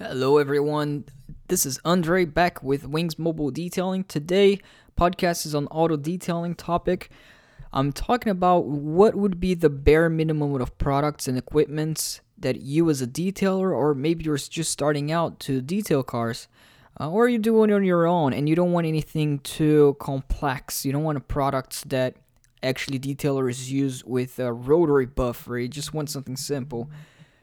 Hello, everyone. This is Andre back with Wings Mobile Detailing. Today, podcast is on auto detailing topic. I'm talking about what would be the bare minimum of products and equipments that you, as a detailer, or maybe you're just starting out to detail cars, uh, or you're doing it on your own and you don't want anything too complex. You don't want products that actually detailers use with a rotary buffer. You just want something simple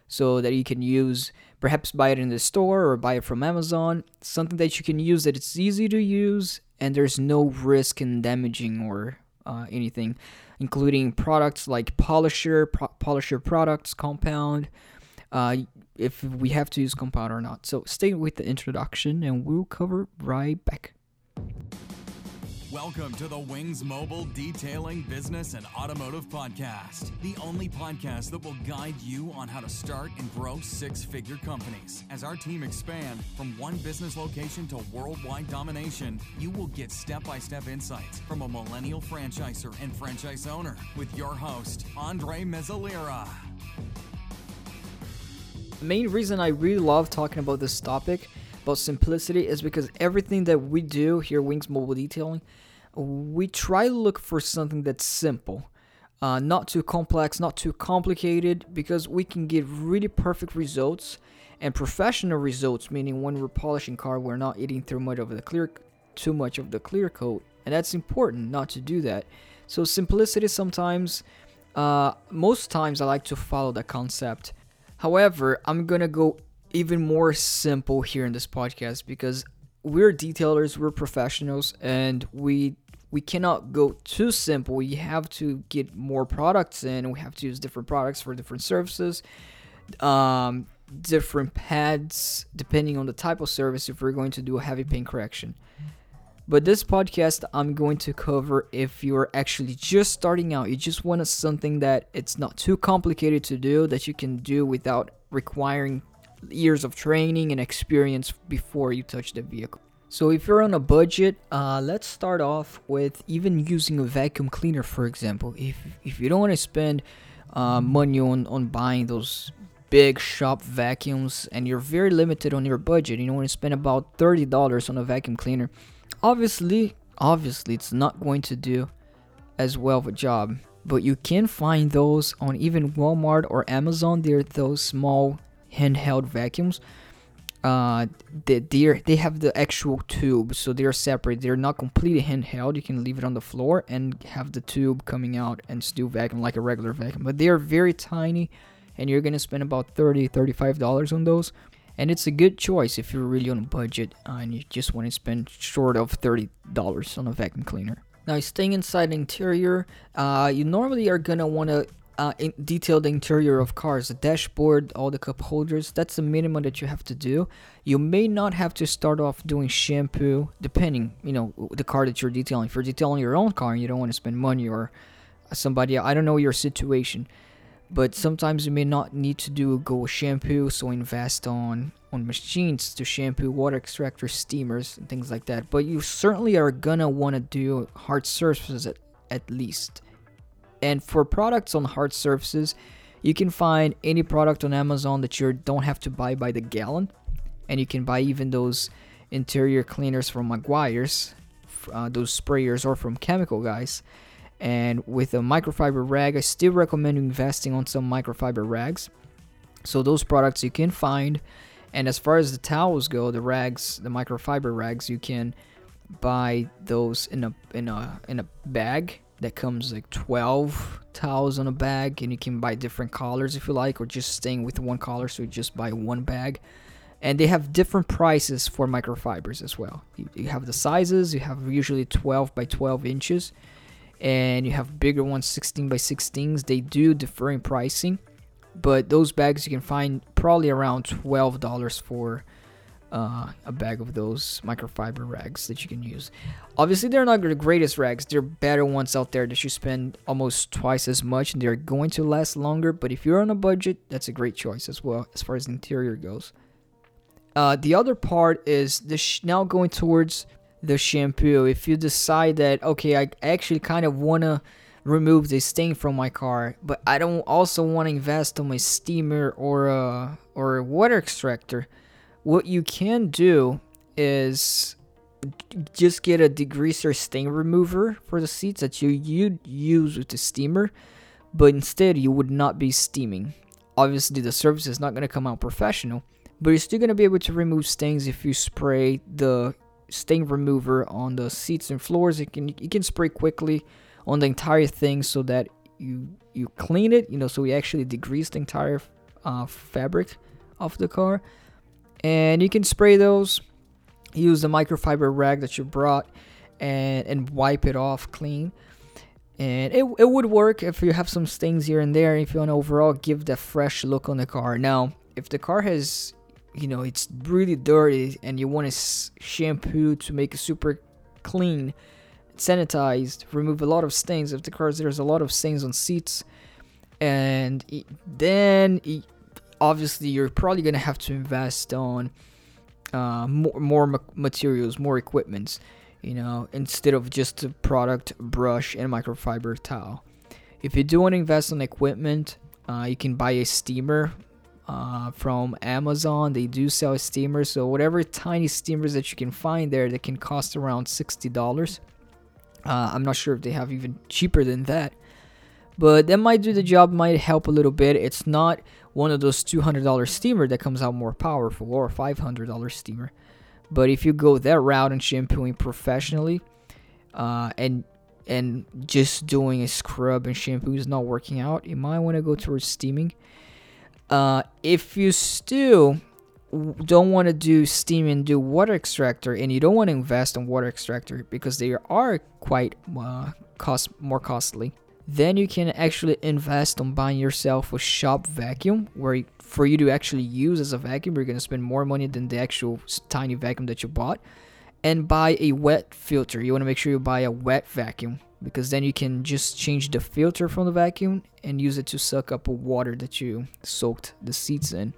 so that you can use perhaps buy it in the store or buy it from Amazon. Something that you can use that it's easy to use and there's no risk in damaging or uh, anything including products like polisher pro- polisher products compound uh, if we have to use compound or not. So stay with the introduction and we'll cover right back Welcome to the Wings Mobile Detailing Business and Automotive Podcast, the only podcast that will guide you on how to start and grow six figure companies. As our team expand from one business location to worldwide domination, you will get step by step insights from a millennial franchisor and franchise owner with your host, Andre Mezzalera. The main reason I really love talking about this topic about simplicity is because everything that we do here, Wings Mobile Detailing, we try to look for something that's simple, uh, not too complex, not too complicated, because we can get really perfect results and professional results. Meaning, when we're polishing car, we're not eating too much of the clear, too much of the clear coat, and that's important not to do that. So simplicity sometimes, uh, most times, I like to follow that concept. However, I'm gonna go even more simple here in this podcast because we're detailers, we're professionals, and we we cannot go too simple. We have to get more products in. We have to use different products for different services, um, different pads depending on the type of service. If we're going to do a heavy paint correction, but this podcast I'm going to cover if you're actually just starting out. You just want something that it's not too complicated to do that you can do without requiring years of training and experience before you touch the vehicle. So if you're on a budget, uh, let's start off with even using a vacuum cleaner, for example. If if you don't want to spend uh, money on on buying those big shop vacuums and you're very limited on your budget, you don't want to spend about thirty dollars on a vacuum cleaner. Obviously, obviously, it's not going to do as well of a job. But you can find those on even Walmart or Amazon. They're those small handheld vacuums uh, they they they have the actual tube, so they're separate. They're not completely handheld. You can leave it on the floor and have the tube coming out and still vacuum like a regular vacuum. But they are very tiny, and you're gonna spend about 30 35 dollars on those. And it's a good choice if you're really on a budget uh, and you just want to spend short of thirty dollars on a vacuum cleaner. Now, staying inside the interior, uh, you normally are gonna want to uh, in detail the interior of cars, the dashboard, all the cup holders. That's the minimum that you have to do. You may not have to start off doing shampoo, depending, you know, the car that you're detailing. If you're detailing your own car and you don't want to spend money or somebody, I don't know your situation, but sometimes you may not need to do a go shampoo, so invest on on machines to shampoo, water extractors, steamers, and things like that. But you certainly are gonna want to do hard surfaces at, at least. And for products on hard surfaces, you can find any product on Amazon that you don't have to buy by the gallon. And you can buy even those interior cleaners from Meguiar's, uh, those sprayers, or from Chemical Guys. And with a microfiber rag, I still recommend investing on some microfiber rags. So those products you can find. And as far as the towels go, the rags, the microfiber rags, you can buy those in a in a in a bag that comes like 12 towels on a bag and you can buy different colors if you like or just staying with one color so you just buy one bag. And they have different prices for microfibers as well. You, you have the sizes you have usually 12 by 12 inches and you have bigger ones 16 by 16s they do differ in pricing but those bags you can find probably around $12 for uh, a bag of those microfiber rags that you can use. Obviously, they're not the greatest rags. There are better ones out there that you spend almost twice as much and they're going to last longer. But if you're on a budget, that's a great choice as well as far as the interior goes. Uh, the other part is the sh- now going towards the shampoo. If you decide that okay, I actually kind of wanna remove the stain from my car, but I don't also want to invest on my steamer or a or a water extractor what you can do is just get a degreaser stain remover for the seats that you you'd use with the steamer, but instead you would not be steaming. Obviously, the service is not going to come out professional, but you're still going to be able to remove stains if you spray the stain remover on the seats and floors. It can you can spray quickly on the entire thing so that you you clean it. You know, so we actually degrease the entire uh, fabric of the car, and you can spray those. Use the microfiber rag that you brought, and and wipe it off clean. And it, it would work if you have some stains here and there. If you want to overall give that fresh look on the car. Now, if the car has you know it's really dirty and you want to shampoo to make it super clean sanitized remove a lot of stains if the cars there's a lot of stains on seats and then obviously you're probably going to have to invest on uh, more, more materials more equipments you know instead of just a product brush and microfiber towel if you do want to invest in equipment uh, you can buy a steamer uh, from Amazon. They do sell steamers, so whatever tiny steamers that you can find there, that can cost around sixty dollars. Uh, I'm not sure if they have even cheaper than that, but that might do the job. Might help a little bit. It's not one of those two hundred dollar steamer that comes out more powerful or five hundred dollar steamer. But if you go that route and shampooing professionally, uh, and and just doing a scrub and shampoo is not working out, you might want to go towards steaming. Uh, if you still don't want to do steam and do water extractor and you don't want to invest in water extractor because they are quite uh, cost more costly then you can actually invest on buying yourself a shop vacuum where for you to actually use as a vacuum you're going to spend more money than the actual tiny vacuum that you bought and buy a wet filter you want to make sure you buy a wet vacuum because then you can just change the filter from the vacuum and use it to suck up water that you soaked the seats in.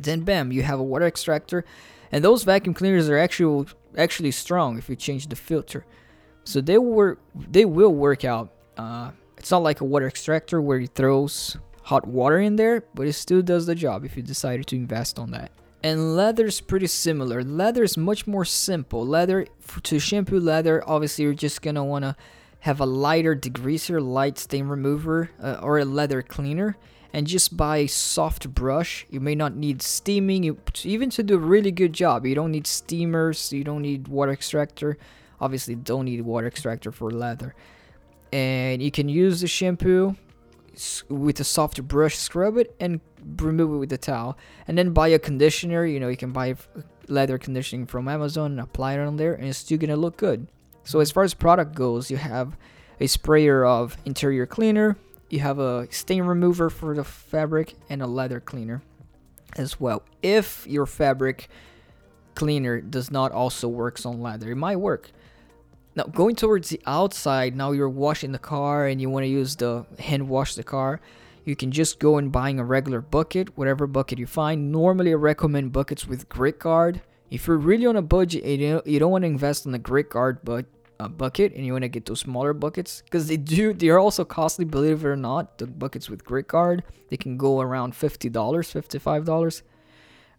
Then bam, you have a water extractor, and those vacuum cleaners are actually actually strong if you change the filter. So they work they will work out. Uh, it's not like a water extractor where it throws hot water in there, but it still does the job if you decided to invest on that. And leather is pretty similar. Leather is much more simple. Leather to shampoo leather, obviously you're just gonna wanna have a lighter degreaser, light stain remover, uh, or a leather cleaner, and just buy a soft brush. You may not need steaming, you, even to do a really good job. You don't need steamers, you don't need water extractor. Obviously, don't need water extractor for leather. And you can use the shampoo with a soft brush, scrub it, and remove it with the towel. And then buy a conditioner. You know, you can buy leather conditioning from Amazon and apply it on there, and it's still gonna look good. So as far as product goes, you have a sprayer of interior cleaner, you have a stain remover for the fabric, and a leather cleaner as well. If your fabric cleaner does not also works on leather, it might work. Now going towards the outside, now you're washing the car and you want to use the hand wash the car. You can just go and buying a regular bucket, whatever bucket you find. Normally I recommend buckets with grit guard. If you're really on a budget and you don't, want to invest in the grit guard but uh, bucket and you want to get those smaller buckets because they do they are also costly believe it or not the buckets with grit guard they can go around $50 $55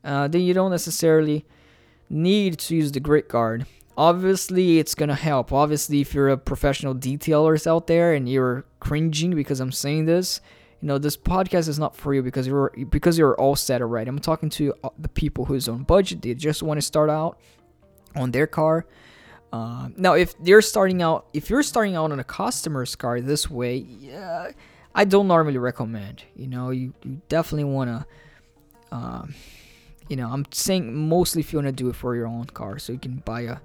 uh, then you don't necessarily need to use the grit guard obviously it's gonna help. Obviously if you're a professional detailers out there and you're cringing because i'm saying this you know this podcast is not for you because you're because you're all set already i'm talking to uh, the people who's on budget. They just want to start out on their car. Uh, now, if you're starting out, if you're starting out on a customer's car this way, yeah, I don't normally recommend. You know, you, you definitely want to, um, you know, I'm saying mostly if you want to do it for your own car, so you can buy a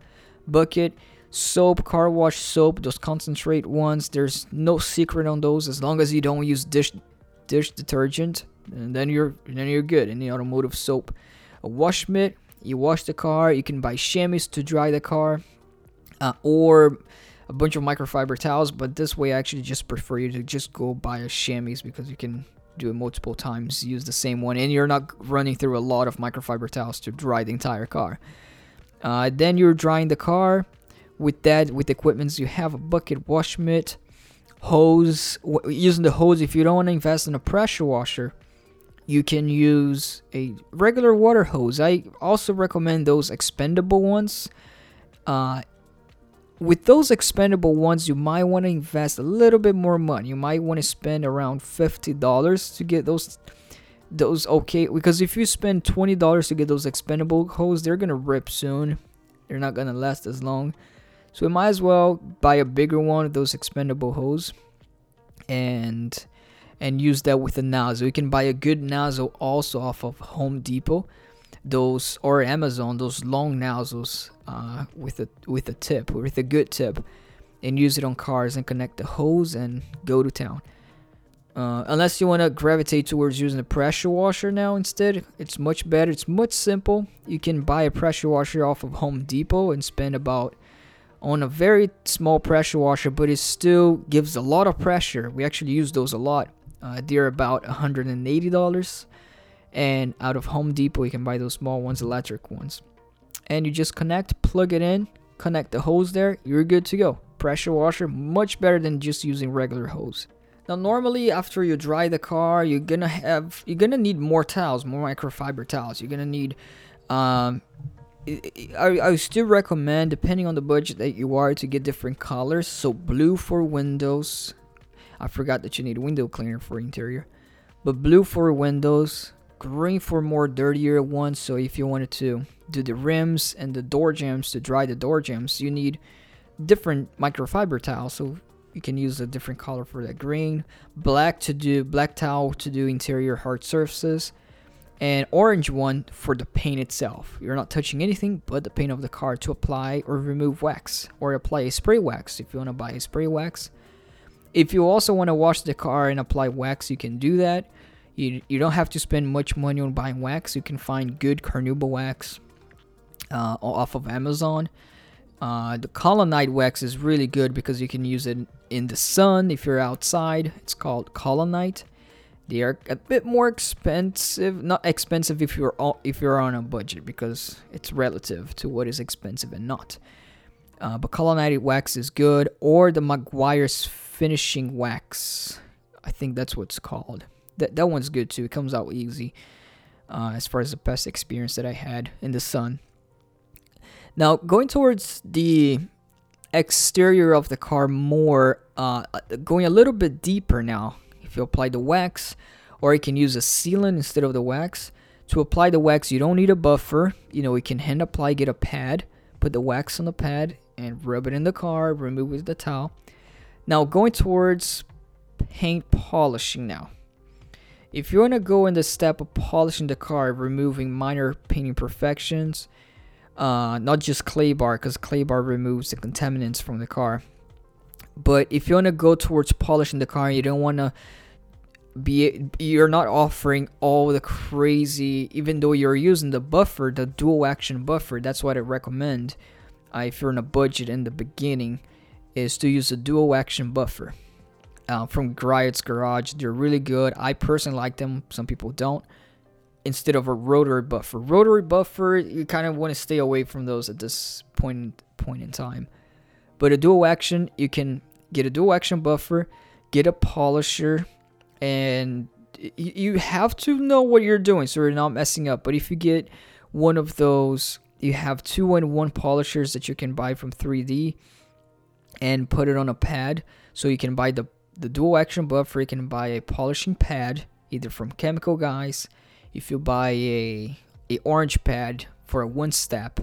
bucket, soap, car wash soap, those concentrate ones. There's no secret on those as long as you don't use dish dish detergent, and then you're then you're good. Any automotive soap, a wash mitt. You wash the car. You can buy chamois to dry the car uh, or a bunch of microfiber towels. But this way, I actually just prefer you to just go buy a chamois because you can do it multiple times, use the same one, and you're not running through a lot of microfiber towels to dry the entire car. Uh, then you're drying the car with that with equipments you have a bucket wash mitt hose w- using the hose if you don't want to invest in a pressure washer you can use a regular water hose. I also recommend those expendable ones. Uh, with those expendable ones, you might want to invest a little bit more money. You might want to spend around fifty dollars to get those those okay. Because if you spend twenty dollars to get those expendable hose, they're gonna rip soon. They're not gonna last as long. So we might as well buy a bigger one of those expendable hose, and and use that with a nozzle. You can buy a good nozzle also off of Home Depot, those or Amazon, those long nozzles uh, with a with a tip, with a good tip, and use it on cars and connect the hose and go to town. Uh, unless you want to gravitate towards using a pressure washer now instead, it's much better. It's much simple. You can buy a pressure washer off of Home Depot and spend about on a very small pressure washer, but it still gives a lot of pressure. We actually use those a lot. Uh, they're about $180. And out of Home Depot, you can buy those small ones, electric ones. And you just connect, plug it in, connect the hose there, you're good to go. Pressure washer, much better than just using regular hose. Now, normally after you dry the car, you're gonna have you're gonna need more towels, more microfiber towels. You're gonna need. Um, I, I still recommend, depending on the budget that you are, to get different colors. So blue for windows, I forgot that you need window cleaner for interior. But blue for windows, green for more dirtier ones. So if you wanted to do the rims and the door jambs to dry the door jambs, you need different microfiber towels. So you can use a different color for that green, black to do black towel to do interior hard surfaces, and orange one for the paint itself. You're not touching anything but the paint of the car to apply or remove wax or apply a spray wax if you want to buy a spray wax. If you also want to wash the car and apply wax, you can do that. You, you don't have to spend much money on buying wax. You can find good carnauba wax uh, off of Amazon. Uh, the Collinite wax is really good because you can use it in the sun if you're outside. It's called Collinite. They are a bit more expensive, not expensive if you're if you're on a budget because it's relative to what is expensive and not. Uh, but Collinite wax is good, or the Meguiar's finishing wax. I think that's what it's called. That that one's good too. It comes out easy. Uh, as far as the best experience that I had in the sun. Now going towards the exterior of the car more, uh, going a little bit deeper now. If you apply the wax, or you can use a sealant instead of the wax. To apply the wax, you don't need a buffer. You know, you can hand apply, get a pad, put the wax on the pad, and rub it in the car. Remove with the towel. Now going towards paint polishing now. If you want to go in the step of polishing the car, removing minor paint imperfections, uh, not just clay bar, because clay bar removes the contaminants from the car. But if you want to go towards polishing the car, you don't want to be you're not offering all the crazy even though you're using the buffer the dual action buffer that's what i recommend uh, if you're in a budget in the beginning is to use a dual action buffer uh, from Griot's Garage. They're really good. I personally like them. Some people don't. Instead of a rotary buffer, rotary buffer, you kind of want to stay away from those at this point point in time. But a dual action, you can get a dual action buffer, get a polisher, and you have to know what you're doing so you're not messing up. But if you get one of those, you have two in one polishers that you can buy from 3D and put it on a pad. So you can buy the the dual action buffer. You can buy a polishing pad either from Chemical Guys. If you buy a a orange pad for a one step,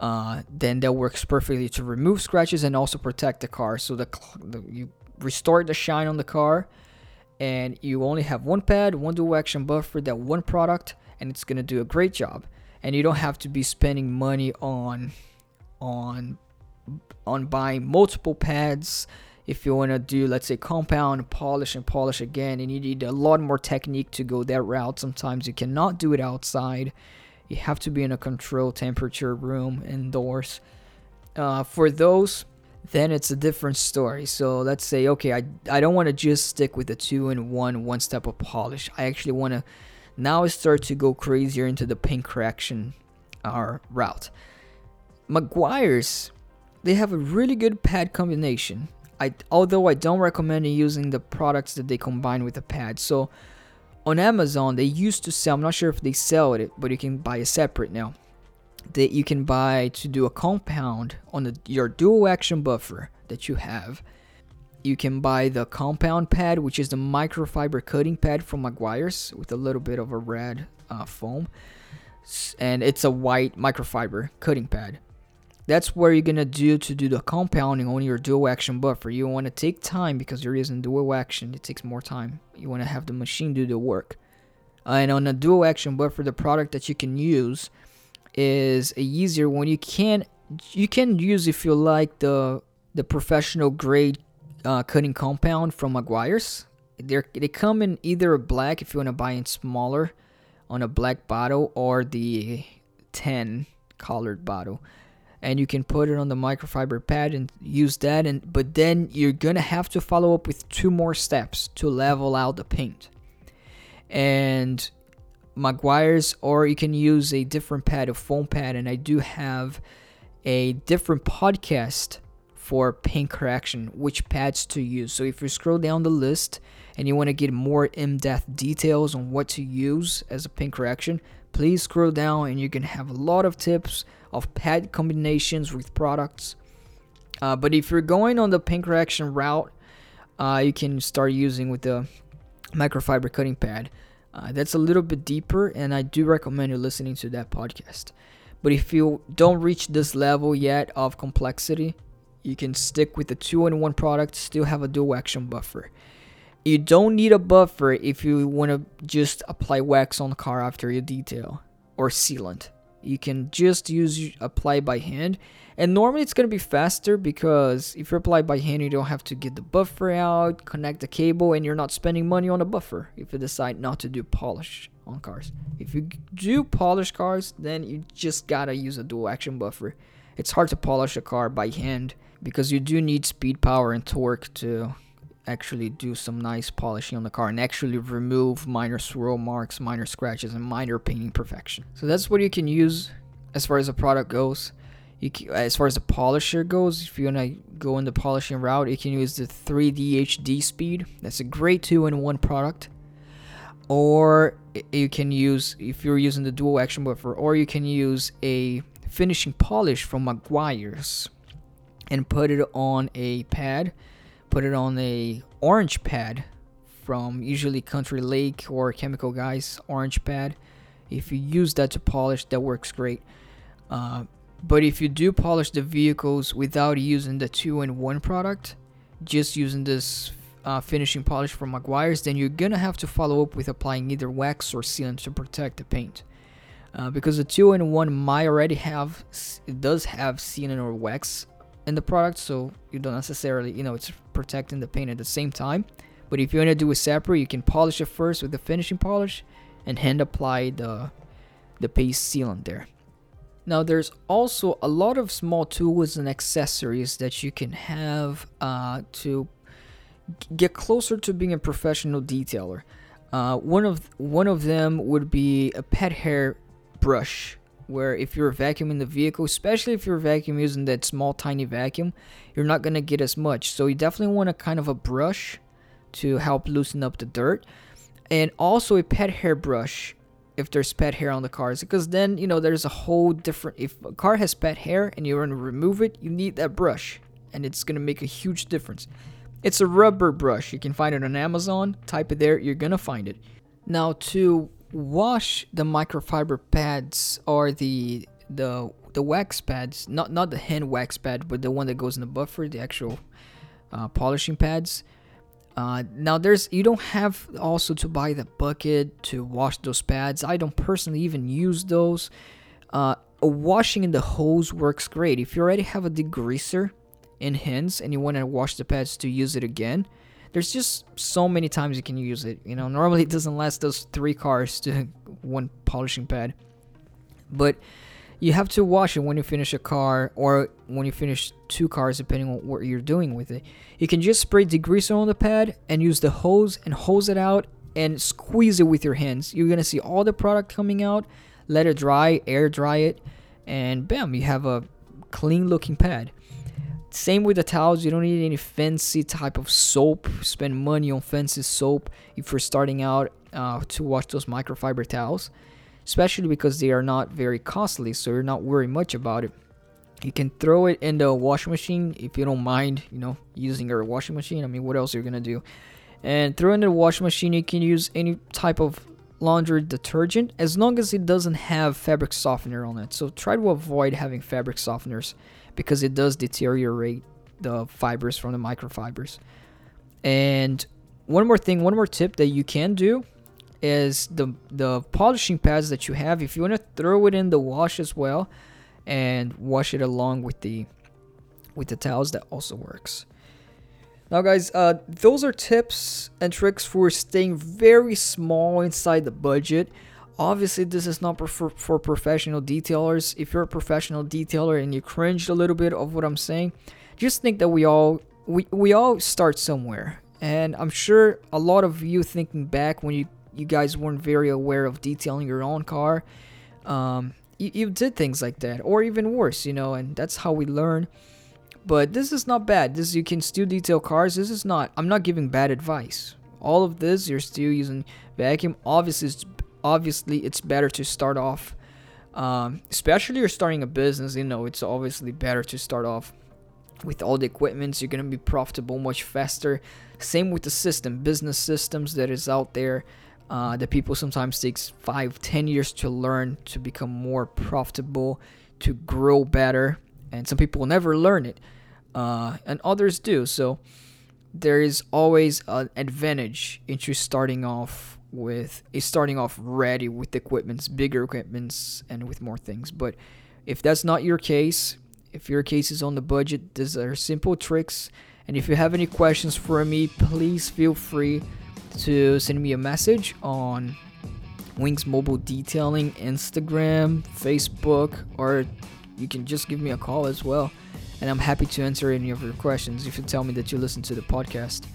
uh, then that works perfectly to remove scratches and also protect the car. So the, the you restore the shine on the car, and you only have one pad, one dual action buffer, that one product, and it's gonna do a great job. And you don't have to be spending money on on on buying multiple pads if you want to do let's say compound polish and polish again and you need a lot more technique to go that route sometimes you cannot do it outside. You have to be in a controlled temperature room indoors. Uh, for those then it's a different story. So let's say okay i, I don't want to just stick with the two in one one step of polish. I actually want to now start to go crazier into the paint correction uh, route. Meguiar's they have a really good pad combination. I although I don't recommend using the products that they combine with the pad. So on Amazon, they used to sell. I'm not sure if they sell it, but you can buy it separate now. That you can buy to do a compound on the, your dual action buffer that you have. You can buy the compound pad, which is the microfiber cutting pad from Meguiar's with a little bit of a red uh, foam, and it's a white microfiber cutting pad. That's where you're gonna do to do the compounding on your dual action buffer. You want to take time because you're using dual action. It takes more time. You want to have the machine do the work. And on a dual action buffer, the product that you can use is a easier one. You can you can use if you like the the professional grade uh, cutting compound from Meguiar's. They they come in either black if you want to buy in smaller on a black bottle or the 10 colored bottle and you can put it on the microfiber pad and use that. And but then you're gonna have to follow up with two more steps to level out the paint. And Meguiar's or you can use a different pad a foam pad. And I do have a different podcast for paint correction which pads to use. So if you scroll down the list and you want to get more in-depth details on what to use as a paint correction please scroll down and you can have a lot of tips of pad combinations with products. Uh, but if you're going on the paint correction route, uh, you can start using with the microfiber cutting pad. Uh, that's a little bit deeper, and I do recommend you listening to that podcast. But if you don't reach this level yet of complexity, you can stick with the two-in-one product, still have a dual action buffer. You don't need a buffer if you want to just apply wax on the car after you detail or sealant. You can just use apply by hand. And normally it's going to be faster because if you apply by hand, you don't have to get the buffer out, connect the cable, and you're not spending money on a buffer if you decide not to do polish on cars. If you do polish cars, then you just gotta use a dual action buffer. It's hard to polish a car by hand because you do need speed, power, and torque to actually do some nice polishing on the car and actually remove minor swirl marks, minor scratches, and minor painting perfection. So that's what you can use as far as the product goes. Can, uh, as far as the polisher goes, if you want to go in the polishing route, you can use the 3D HD speed. That's a great two-in-one product. Or you can use if you're using the dual action buffer, or you can use a finishing polish from Meguiar's and put it on a pad put it on a orange pad from usually Country Lake or Chemical Guys orange pad. If you use that to polish, that works great. Uh, but if you do polish the vehicles without using the two-in-one product, just using this uh, finishing polish from Meguiar's, then you're gonna have to follow up with applying either wax or sealant to protect the paint. Uh, because the two-in-one might already have, it does have sealant or wax in the product, so you don't necessarily, you know, it's protecting the paint at the same time. But if you want to do it separate, you can polish it first with the finishing polish and hand apply the the paste sealant there. Now there's also a lot of small tools and accessories that you can have uh, to get closer to being a professional detailer. Uh, one of one of them would be a pet hair brush where if you're vacuuming the vehicle, especially if you're vacuum using that small tiny vacuum, you're not gonna get as much. So you definitely want a kind of a brush to help loosen up the dirt, and also a pet hair brush if there's pet hair on the cars, because then you know there's a whole different. If a car has pet hair and you want to remove it, you need that brush, and it's gonna make a huge difference. It's a rubber brush. You can find it on Amazon. Type it there. You're gonna find it. Now to wash the microfiber pads or the the the wax pads, not not the hand wax pad, but the one that goes in the buffer, the actual uh, polishing pads. Uh, now there's you don't have also to buy the bucket to wash those pads. I don't personally even use those. Uh, washing in the hose works great. If you already have a degreaser in hands and you want to wash the pads to use it again, there's just so many times you can use it. You know, normally it doesn't last those three cars to one polishing pad, but you have to wash it when you finish a car or when you finish two cars, depending on what you're doing with it. You can just spray degreaser on the pad and use the hose and hose it out and squeeze it with your hands. You're gonna see all the product coming out. Let it dry, air dry it, and bam, you have a clean looking pad. Same with the towels, you don't need any fancy type of soap. Spend money on fancy soap if you're starting out uh, to wash those microfiber towels, especially because they are not very costly, so you're not worried much about it. You can throw it in the washing machine if you don't mind, you know, using your washing machine. I mean, what else are you gonna do? And throw in the washing machine. You can use any type of laundry detergent as long as it doesn't have fabric softener on it. So try to avoid having fabric softeners because it does deteriorate the fibers from the microfibers. And one more thing, one more tip that you can do is the the polishing pads that you have. If you want to throw it in the wash as well, and wash it along with the with the towels, that also works. Now, guys, uh, those are tips and tricks for staying very small inside the budget. Obviously, this is not for, for professional detailers. If you're a professional detailer and you cringed a little bit of what I'm saying, just think that we all we, we all start somewhere. And I'm sure a lot of you thinking back when you, you guys weren't very aware of detailing your own car, um, you, you did things like that, or even worse, you know, and that's how we learn. But this is not bad. This you can still detail cars. This is not. I'm not giving bad advice. All of this, you're still using vacuum. Obviously, it's, obviously it's better to start off, um, especially you're starting a business. You know, it's obviously better to start off with all the equipments. You're gonna be profitable much faster. Same with the system, business systems that is out there. Uh, that people sometimes takes five, ten years to learn to become more profitable, to grow better, and some people never learn it, uh, and others do. So there is always an advantage into starting off with is starting off ready with equipments, bigger equipments, and with more things. But if that's not your case, if your case is on the budget, these are simple tricks. And if you have any questions for me, please feel free to send me a message on Wings Mobile Detailing Instagram, Facebook, or you can just give me a call as well. And I'm happy to answer any of your questions if you tell me that you listen to the podcast.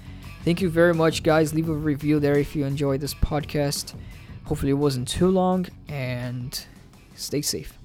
Thank you very much, guys. Leave a review there if you enjoyed this podcast. Hopefully, it wasn't too long, and stay safe.